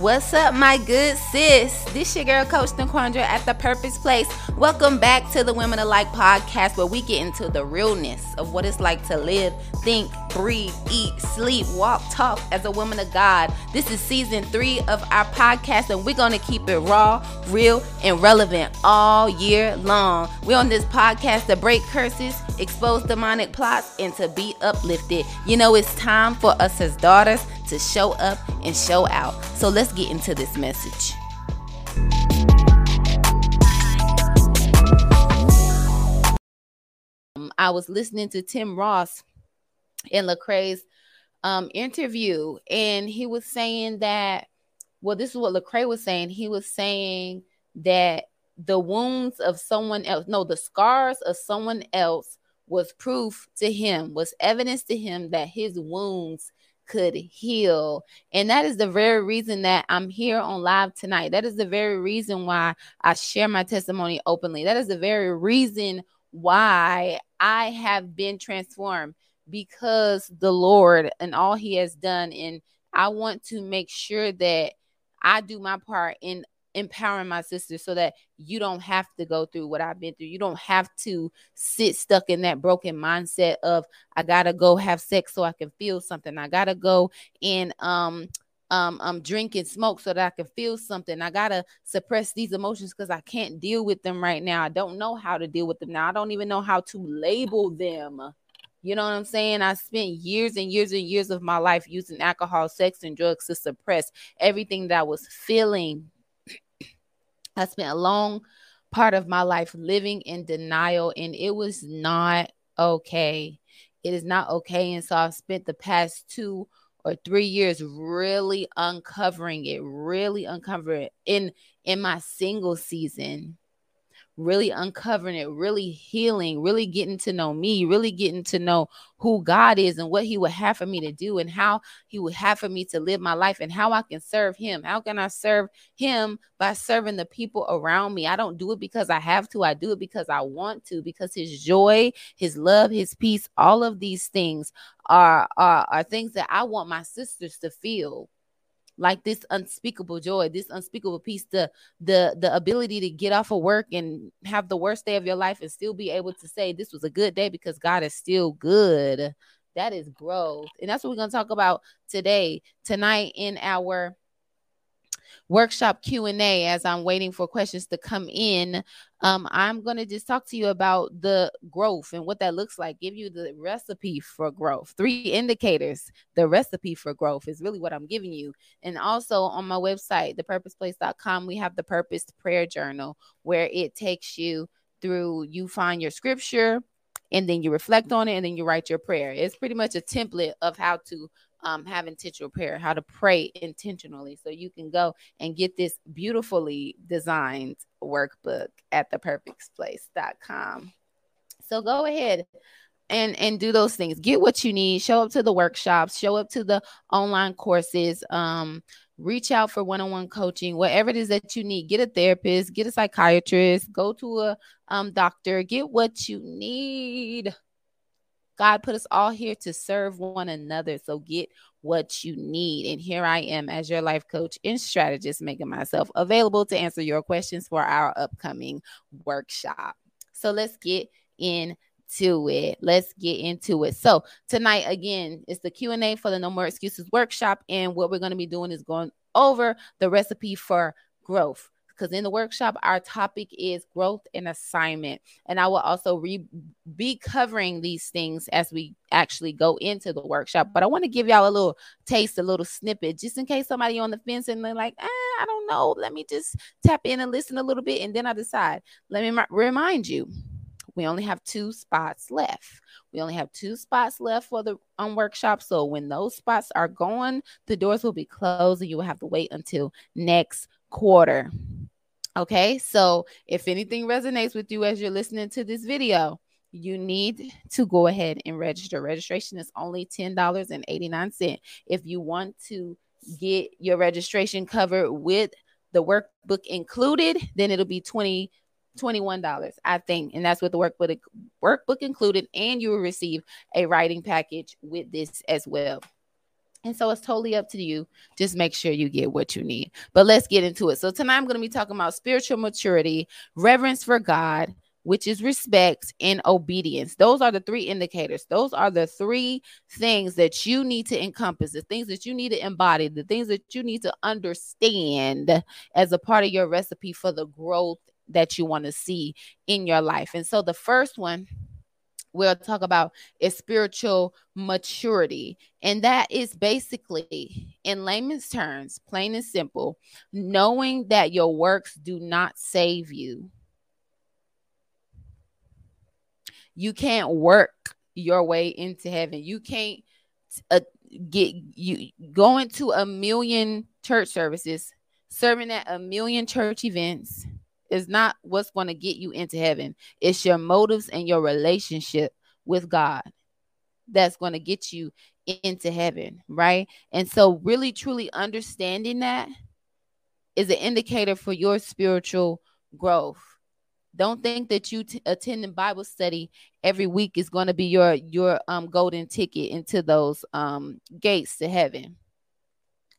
What's up, my good sis? This is your girl, Coach Naquandra at the Purpose Place. Welcome back to the Women Alike podcast, where we get into the realness of what it's like to live, think, breathe, eat, sleep, walk, talk as a woman of God. This is season three of our podcast, and we're gonna keep it raw, real, and relevant all year long. We're on this podcast to break curses, expose demonic plots, and to be uplifted. You know, it's time for us as daughters to show up and show out. So let's get into this message. Um, I was listening to Tim Ross in Lecrae's um, interview, and he was saying that, well, this is what Lecrae was saying. He was saying that the wounds of someone else, no, the scars of someone else was proof to him, was evidence to him that his wounds could heal. And that is the very reason that I'm here on live tonight. That is the very reason why I share my testimony openly. That is the very reason why I have been transformed because the Lord and all He has done. And I want to make sure that I do my part in empowering my sisters so that you don't have to go through what I've been through. You don't have to sit stuck in that broken mindset of I gotta go have sex so I can feel something. I gotta go and um um um drink and smoke so that I can feel something. I gotta suppress these emotions because I can't deal with them right now. I don't know how to deal with them now. I don't even know how to label them. You know what I'm saying? I spent years and years and years of my life using alcohol, sex, and drugs to suppress everything that I was feeling I spent a long part of my life living in denial, and it was not okay. It is not okay. And so I've spent the past two or three years really uncovering it, really uncovering it in in my single season really uncovering it, really healing, really getting to know me, really getting to know who God is and what He would have for me to do and how He would have for me to live my life and how I can serve Him. How can I serve Him by serving the people around me? I don't do it because I have to, I do it because I want to, because His joy, His love, His peace, all of these things are, are, are things that I want my sisters to feel like this unspeakable joy this unspeakable peace the the the ability to get off of work and have the worst day of your life and still be able to say this was a good day because god is still good. That is growth. And that's what we're going to talk about today tonight in our workshop q&a as i'm waiting for questions to come in. Um, i'm going to just talk to you about the growth and what that looks like. Give you the recipe for growth three indicators the recipe for growth is really what i'm giving you. And also on my website thepurposeplace.com we have the purpose prayer journal where it takes you through you find your scripture and then you reflect on it and then you write your prayer. It's pretty much a template of how to um, have intentional prayer, how to pray intentionally. So you can go and get this beautifully designed workbook at thepurposeplace.com. So go ahead and and do those things. Get what you need. Show up to the workshops. Show up to the online courses. Um, reach out for one-on-one coaching whatever it is that you need get a therapist get a psychiatrist go to a um, doctor get what you need God put us all here to serve one another. So get what you need. And here I am as your life coach and strategist, making myself available to answer your questions for our upcoming workshop. So let's get into it. Let's get into it. So tonight, again, it's the Q&A for the No More Excuses workshop. And what we're going to be doing is going over the recipe for growth because in the workshop, our topic is growth and assignment. And I will also re- be covering these things as we actually go into the workshop. But I want to give y'all a little taste, a little snippet, just in case somebody on the fence and they're like, eh, I don't know. Let me just tap in and listen a little bit and then I decide. Let me m- remind you we only have two spots left. We only have two spots left for the um, workshop. So when those spots are gone, the doors will be closed and you will have to wait until next quarter. Okay, so if anything resonates with you as you're listening to this video, you need to go ahead and register. Registration is only $10.89. If you want to get your registration covered with the workbook included, then it'll be 20 $21, I think. And that's with the workbook workbook included, and you will receive a writing package with this as well. And so it's totally up to you. Just make sure you get what you need. But let's get into it. So tonight I'm going to be talking about spiritual maturity, reverence for God, which is respect and obedience. Those are the three indicators. Those are the three things that you need to encompass, the things that you need to embody, the things that you need to understand as a part of your recipe for the growth that you want to see in your life. And so the first one we'll talk about is spiritual maturity. And that is basically, in layman's terms, plain and simple, knowing that your works do not save you. You can't work your way into heaven. You can't uh, get you going to a million church services, serving at a million church events is not what's going to get you into heaven. It's your motives and your relationship with God that's going to get you into heaven, right? And so, really, truly understanding that is an indicator for your spiritual growth. Don't think that you t- attending Bible study every week is going to be your your um golden ticket into those um gates to heaven.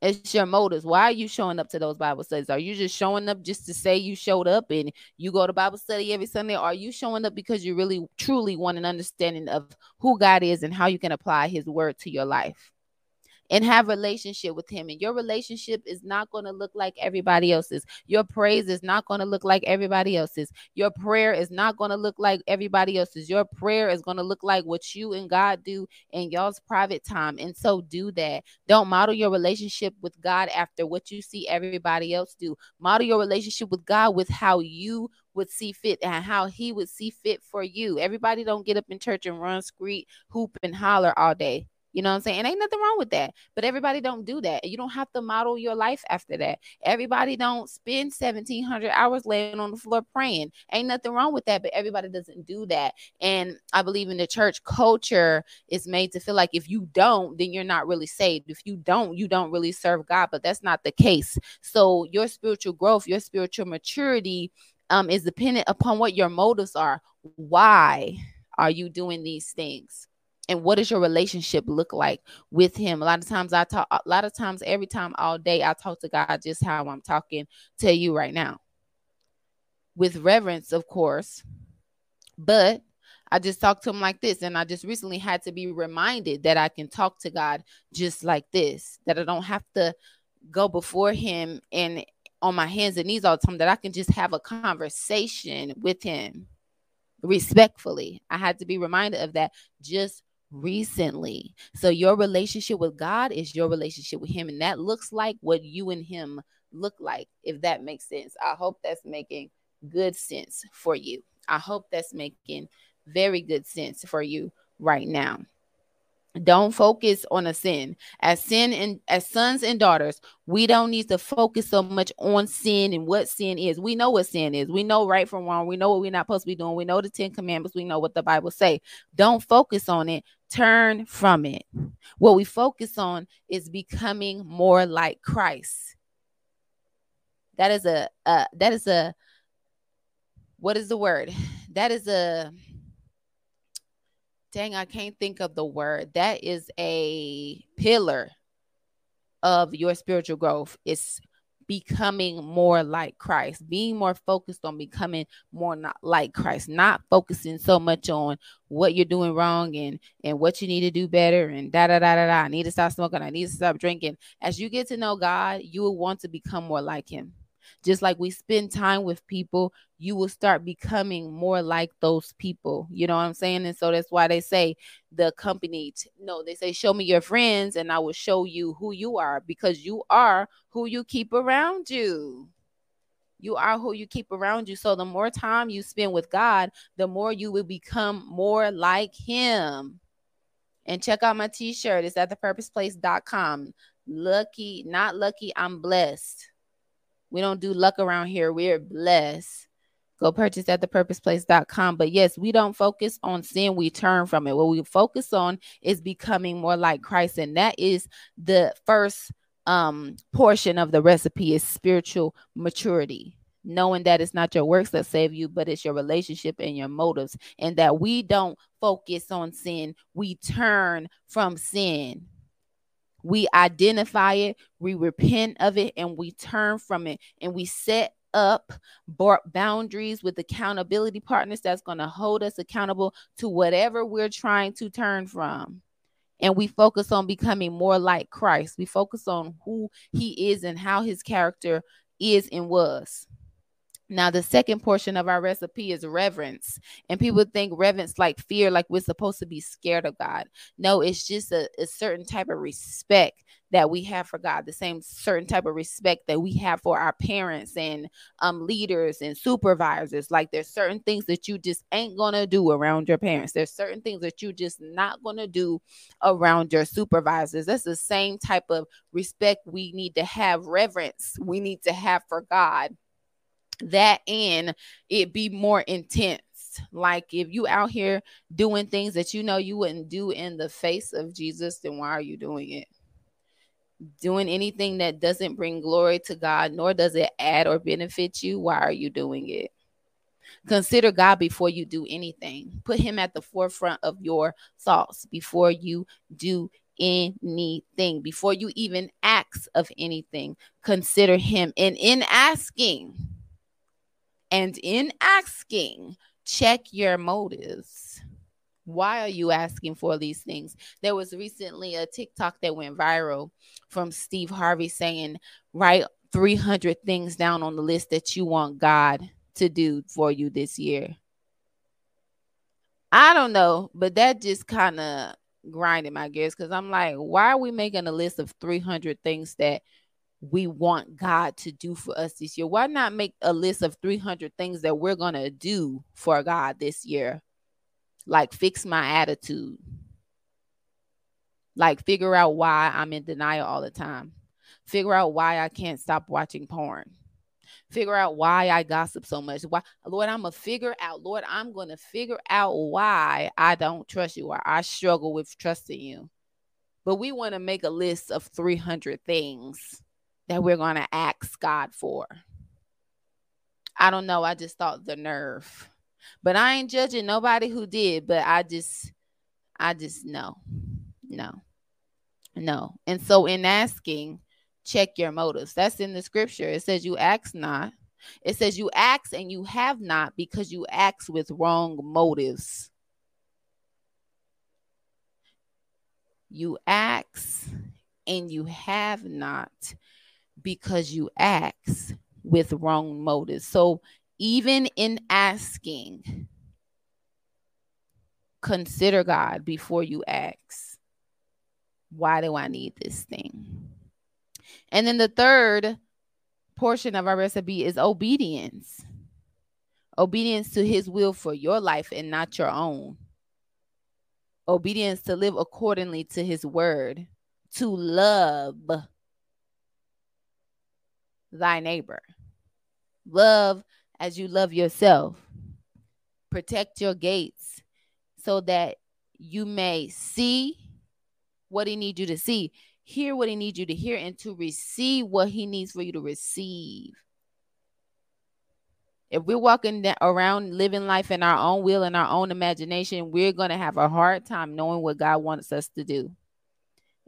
It's your motives. Why are you showing up to those Bible studies? Are you just showing up just to say you showed up and you go to Bible study every Sunday? Are you showing up because you really truly want an understanding of who God is and how you can apply his word to your life? And have relationship with him and your relationship is not going to look like everybody else's. Your praise is not going to look like everybody else's. Your prayer is not going to look like everybody else's. Your prayer is going to look like what you and god do in y'all's private time and so do that. Don't model your relationship with god after what you see everybody else do. Model your relationship with god with how you would see fit and how he would see fit for you. Everybody don't get up in church and run screet hoop and holler all day you know what I'm saying? And ain't nothing wrong with that. But everybody don't do that. You don't have to model your life after that. Everybody don't spend 1700 hours laying on the floor praying. Ain't nothing wrong with that, but everybody doesn't do that. And I believe in the church culture is made to feel like if you don't, then you're not really saved. If you don't, you don't really serve God, but that's not the case. So your spiritual growth, your spiritual maturity um is dependent upon what your motives are. Why are you doing these things? And what does your relationship look like with him a lot of times i talk a lot of times every time all day i talk to god just how i'm talking to you right now with reverence of course but I just talked to him like this. And I just recently had to be reminded that I can talk to God just like this, that I don't have to go before him and on my hands and knees all the time, that I can just have a conversation with him respectfully. I had to be reminded of that just recently. So your relationship with God is your relationship with him and that looks like what you and him look like if that makes sense. I hope that's making good sense for you. I hope that's making very good sense for you right now. Don't focus on a sin. As sin and as sons and daughters, we don't need to focus so much on sin and what sin is. We know what sin is. We know right from wrong. We know what we're not supposed to be doing. We know the 10 commandments. We know what the Bible say. Don't focus on it. Turn from it. What we focus on is becoming more like Christ. That is a uh, that is a what is the word? That is a dang, I can't think of the word. That is a pillar of your spiritual growth. It's becoming more like Christ, being more focused on becoming more not like Christ, not focusing so much on what you're doing wrong and and what you need to do better and da da da da da. I need to stop smoking. I need to stop drinking. As you get to know God, you will want to become more like Him. Just like we spend time with people, you will start becoming more like those people. You know what I'm saying? And so that's why they say the company, t- no, they say, show me your friends and I will show you who you are because you are who you keep around you. You are who you keep around you. So the more time you spend with God, the more you will become more like Him. And check out my t shirt. It's at thepurposeplace.com. Lucky, not lucky, I'm blessed. We don't do luck around here. We're blessed. Go purchase at thepurposeplace.com. But yes, we don't focus on sin, we turn from it. What we focus on is becoming more like Christ. And that is the first um portion of the recipe is spiritual maturity knowing that it's not your works that save you, but it's your relationship and your motives, and that we don't focus on sin, we turn from sin. We identify it, we repent of it, and we turn from it, and we set up boundaries with accountability partners that's going to hold us accountable to whatever we're trying to turn from. And we focus on becoming more like Christ. We focus on who he is and how his character is and was. Now, the second portion of our recipe is reverence. And people think reverence like fear, like we're supposed to be scared of God. No, it's just a, a, certain type of respect that we have for God, the same certain type of respect that we have for our parents and um, leaders and supervisors. Like there's certain things that you just ain't gonna do around your parents. There's certain things that you just not gonna do around your supervisors. That's the same type of respect we need to have, reverence we need to have for God that and it be more intense. Like if you out here doing things that you know you wouldn't do in the face of jesus then why are you doing it? Doing anything that doesn't bring glory to god nor does it add or benefit you why are you doing it? Consider god before you do anything. Put him at the forefront of your thoughts before you do anything before you even ask of anything. Consider him. And in asking and in asking, check your motives. Why are you asking for these things? There was recently a TikTok that went viral from Steve Harvey saying, write 300 things down on the list that you want God to do for you this year. I don't know, but that just kind of grinded my gears because I'm like, why are we making a list of 300 things that we want God to do for us this year. Why not make a list of 300 things that we're going to do for God this year? Like fix my attitude. Like figure out why I'm in denial all the time. Figure out why I can't stop watching porn. Figure out why I gossip so much. Why, Lord, I'm gonna figure out. Lord, I'm gonna figure out why I don't trust you or I struggle with trusting you. But we want to make a list of 300 things that we're going to ask God for. I don't know. I just thought the nerve. But I ain't judging nobody who did, but I just I just know. No. No. And so in asking, check your motives. That's in the scripture. It says you ask not. It says you ask and you have not because you ask with wrong motives. You ask and you have not because you ask with wrong motives. So even in asking, consider God before you ask. Why do I need this thing? And then the third portion of our recipe is obedience. Obedience to his will for your life and not your own. Obedience to live accordingly to his word, to love thy neighbor. Love as you love yourself. Protect your gates so that you may see what he needs you to see, hear what he needs you to hear, and to receive what he needs for you to receive. If we're walking around living life in our own will and our own imagination, we're going to have a hard time knowing what God wants us to do.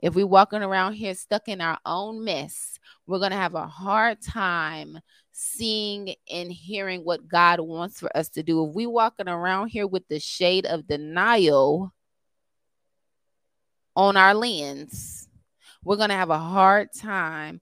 If we're walking around here stuck in our own mess, we're going to have a hard time seeing and hearing what God wants for us to do. If we walking around here with the shade of denial on our lens, we're going to have a hard time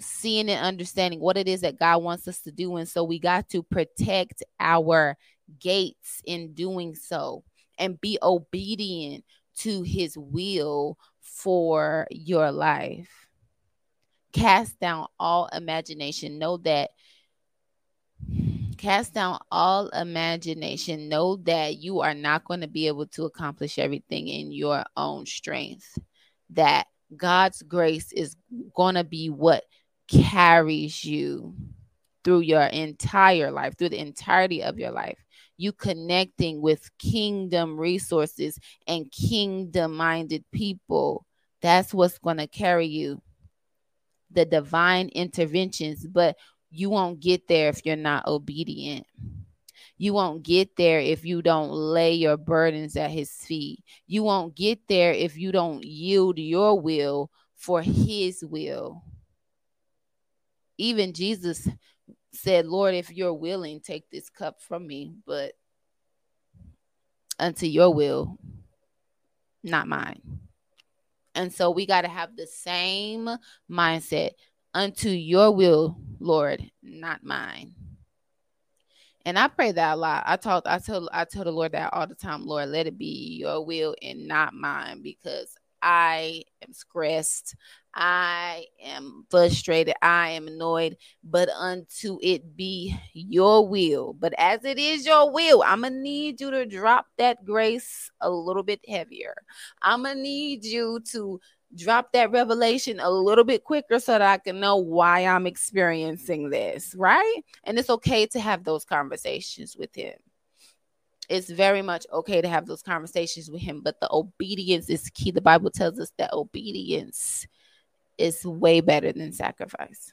seeing and understanding what it is that God wants us to do. And so we got to protect our gates in doing so and be obedient to his will for your life. Cast down all imagination. Know that cast down all imagination. Know that you are not going to be able to accomplish everything in your own strength. That God's grace is going to be what carries you through your entire life, through the entirety of your life you connecting with kingdom resources and kingdom minded people. That's what's going to carry you. The divine interventions, but you won't get there if you're not obedient. You won't get there if you don't lay your burdens at his feet. You won't get there if you don't yield your will for his will. Even Jesus said, Lord, if you're willing, take this cup from me, but unto your will, not mine. And so we got to have the same mindset unto your will, Lord, not mine. And I pray that a lot. I talk, I tell, I tell the Lord that all the time. Lord, let it be your will and not mine, because I am stressed. I am frustrated. I am annoyed, but unto it be your will. But as it is your will, I'm going to need you to drop that grace a little bit heavier. I'm going to need you to drop that revelation a little bit quicker so that I can know why I'm experiencing this, right? And it's okay to have those conversations with him. It's very much okay to have those conversations with him, but the obedience is key. The Bible tells us that obedience is way better than sacrifice.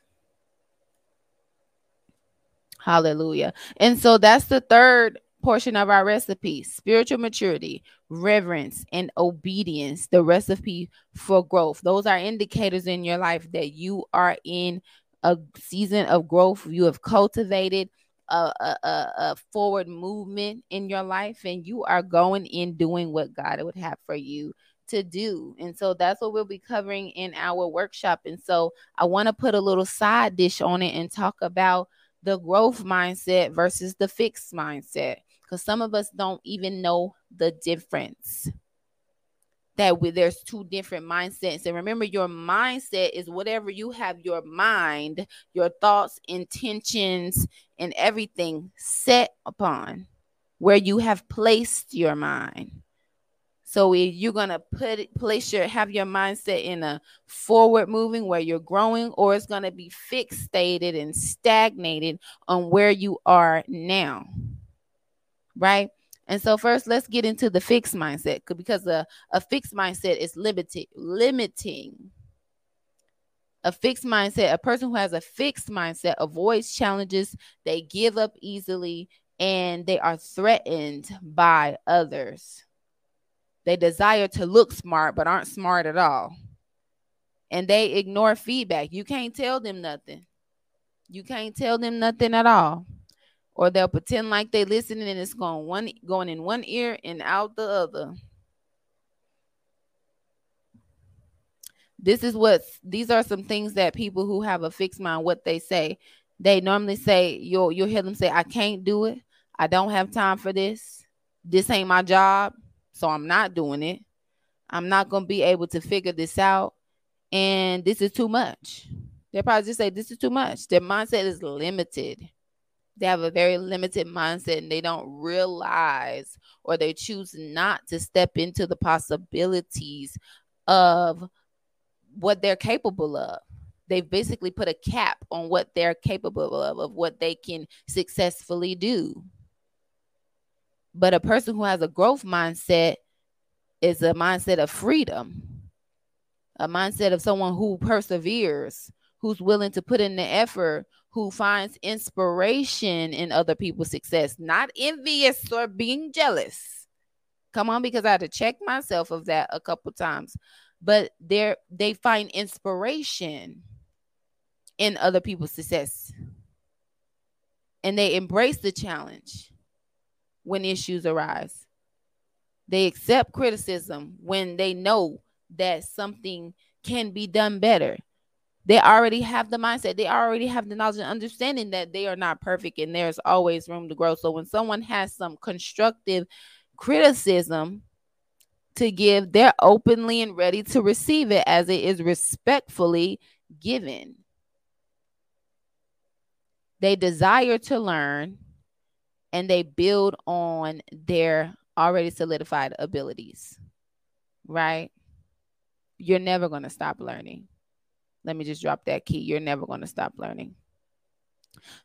Hallelujah. And so that's the third portion of our recipe spiritual maturity, reverence, and obedience. The recipe for growth. Those are indicators in your life that you are in a season of growth. You have cultivated a, a, a, forward movement in your life and you are going in doing what God would have for you to do. And so that's what we'll be covering in our workshop. And so I want to put a little side dish on it and talk about the growth mindset versus the fixed mindset because some of us don't even know the difference that we, there's two different mindsets and remember your mindset is whatever you have your mind your thoughts intentions and everything set upon where you have placed your mind so if you're gonna put it, place your have your mindset in a forward moving where you're growing, or it's gonna be fixated and stagnated on where you are now. Right. And so first let's get into the fixed mindset because a, a fixed mindset is limited limiting. A fixed mindset, a person who has a fixed mindset avoids challenges, they give up easily, and they are threatened by others. They desire to look smart, but aren't smart at all. And they ignore feedback. You can't tell them nothing. You can't tell them nothing at all. Or they'll pretend like they're listening and it's going one going in one ear and out the other. This is what these are some things that people who have a fixed mind what they say. They normally say you'll you'll hear them say, I can't do it. I don't have time for this. This ain't my job. So I'm not doing it. I'm not going to be able to figure this out. And this is too much. They probably just say, This is too much. Their mindset is limited. They have a very limited mindset and they don't realize or they choose not to step into the possibilities of what they're capable of. They've basically put a cap on what they're capable of, of what they can successfully do. But a person who has a growth mindset is a mindset of freedom, a mindset of someone who perseveres, who's willing to put in the effort, who finds inspiration in other people's success, not envious or being jealous. Come on, because I had to check myself of that a couple times. But they they find inspiration in other people's success. And they embrace the challenge when issues arise. They accept criticism when they know that something can be done better. They already have the mindset, they already have the knowledge and understanding that they are not perfect and there's always room to grow. So when someone has some constructive criticism to give, they're openly and ready to receive it as it is respectfully given. They desire to learn and they build on their already solidified abilities, right? You're never going to stop learning. Let me just drop that key. You're never going to stop learning.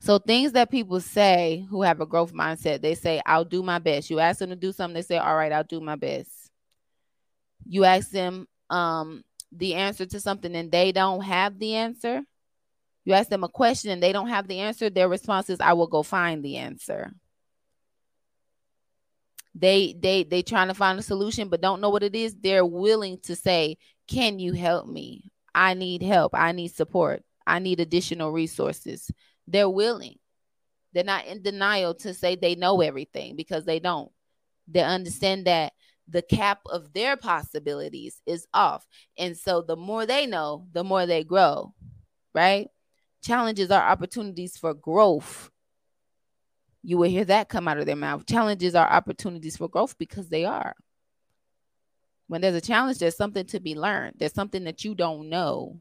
So, things that people say who have a growth mindset, they say, I'll do my best. You ask them to do something, they say, All right, I'll do my best. You ask them um, the answer to something and they don't have the answer. You ask them a question and they don't have the answer, their response is, I will go find the answer they they they trying to find a solution but don't know what it is they're willing to say can you help me I need help. I need support. I need additional resources. They're willing. They're not in denial to say they know everything because they don't. They understand that the cap of their possibilities is off. And so the more they know, the more they grow, right? Challenges are opportunities for growth. You will hear that come out of their mouth. Challenges are opportunities for growth because they are. When there's a challenge, there's something to be learned, there's something that you don't know.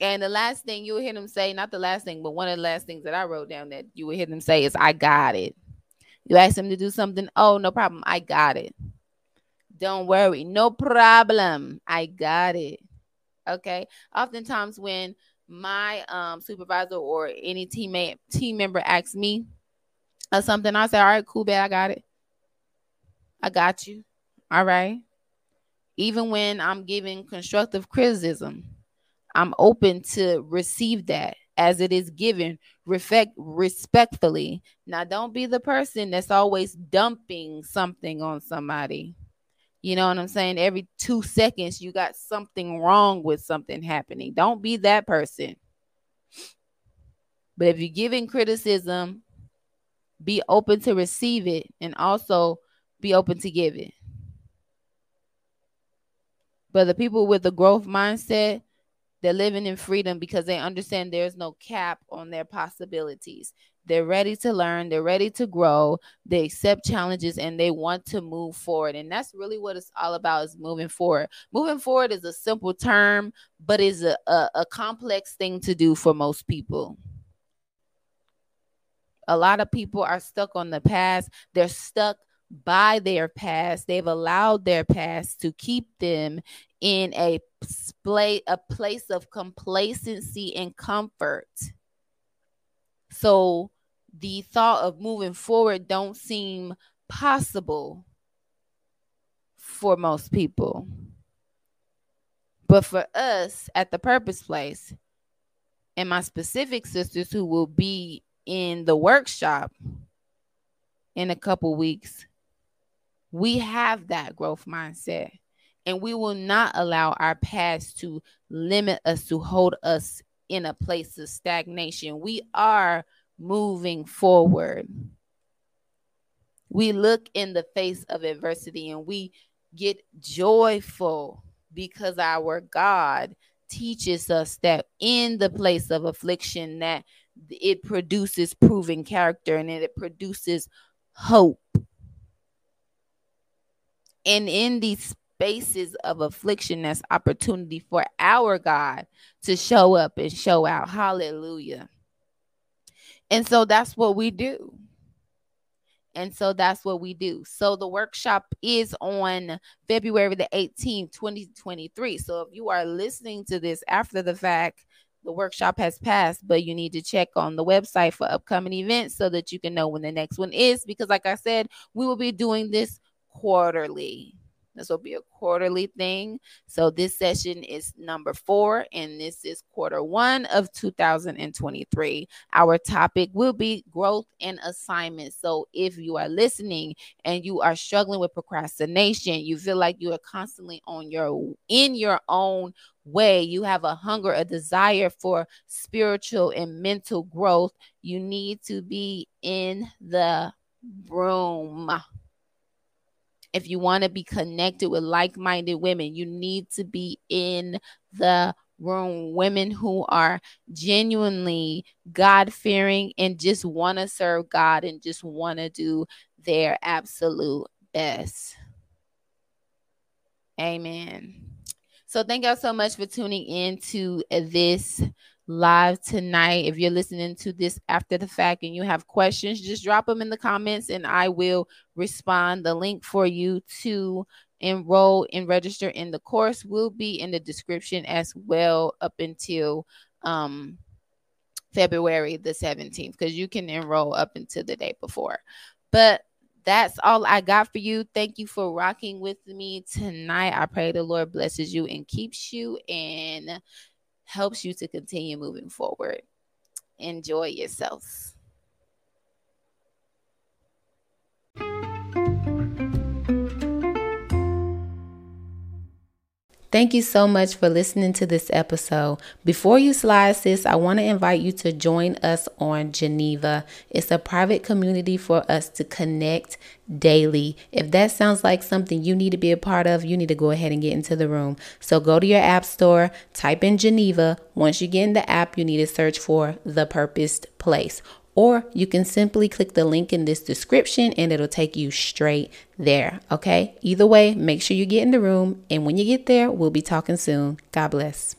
And the last thing you will hear them say, not the last thing, but one of the last things that I wrote down that you will hear them say is, I got it. You ask them to do something, oh, no problem. I got it. Don't worry. No problem. I got it. Okay. Oftentimes when my um, supervisor or any teammate team member asks me or something, I say, All right, cool, bet I got it. I got you. All right. Even when I'm giving constructive criticism, I'm open to receive that as it is given respect respectfully. Now don't be the person that's always dumping something on somebody. You know what I'm saying? Every 2 seconds you got something wrong with something happening. Don't be that person. But if you're giving criticism, be open to receive it and also be open to give it. But the people with the growth mindset, they're living in freedom because they understand there's no cap on their possibilities. They're ready to learn, they're ready to grow, they accept challenges and they want to move forward. And that's really what it's all about is moving forward. Moving forward is a simple term, but is a, a, a complex thing to do for most people. A lot of people are stuck on the past. They're stuck by their past. They've allowed their past to keep them in a display a place of complacency and comfort. So the thought of moving forward don't seem possible for most people. But for us at the purpose place and my specific sisters who will be in the workshop in a couple weeks, we have that growth mindset and we will not allow our past to limit us to hold us in a place of stagnation. We are moving forward. We look in the face of adversity and we get joyful because our god teaches us that in the place of affliction that it produces proven character and it produces hope and in these spaces of affliction, that's opportunity for our God to show up and show out. Hallelujah. And so that's what we do. And so that's what we do. So the workshop is on February the 18th, 2023. So if you are listening to this after the fact, the workshop has passed, but you need to check on the website for upcoming events so that you can know when the next one is. Because, like I said, we will be doing this quarterly. This will be a quarterly thing. So this session is number four, and this is quarter one of 2023. Our topic will be growth and assignment. So if you are listening and you are struggling with procrastination, you feel like you are constantly on your in your own way, you have a hunger, a desire for spiritual and mental growth, you need to be in the room if you want to be connected with like minded women, you need to be in the room. Women who are genuinely God fearing and just want to serve God and just want to do their absolute best. Amen. So, thank y'all so much for tuning in to this live tonight. If you're listening to this after the fact and you have questions, just drop them in the comments and I will respond. The link for you to enroll and register in the course will be in the description as well up until um February the 17th because you can enroll up until the day before. But that's all I got for you. Thank you for rocking with me tonight. I pray the Lord blesses you and keeps you and helps you to continue moving forward. Enjoy yourselves. Thank you so much for listening to this episode. Before you slide, sis, I want to invite you to join us on Geneva. It's a private community for us to connect daily. If that sounds like something you need to be a part of, you need to go ahead and get into the room. So go to your app store, type in Geneva. Once you get in the app, you need to search for The Purpose Place or you can simply click the link in this description and it'll take you straight there. Okay. Either way, make sure you get in the room. And when you get there, we'll be talking soon. God bless.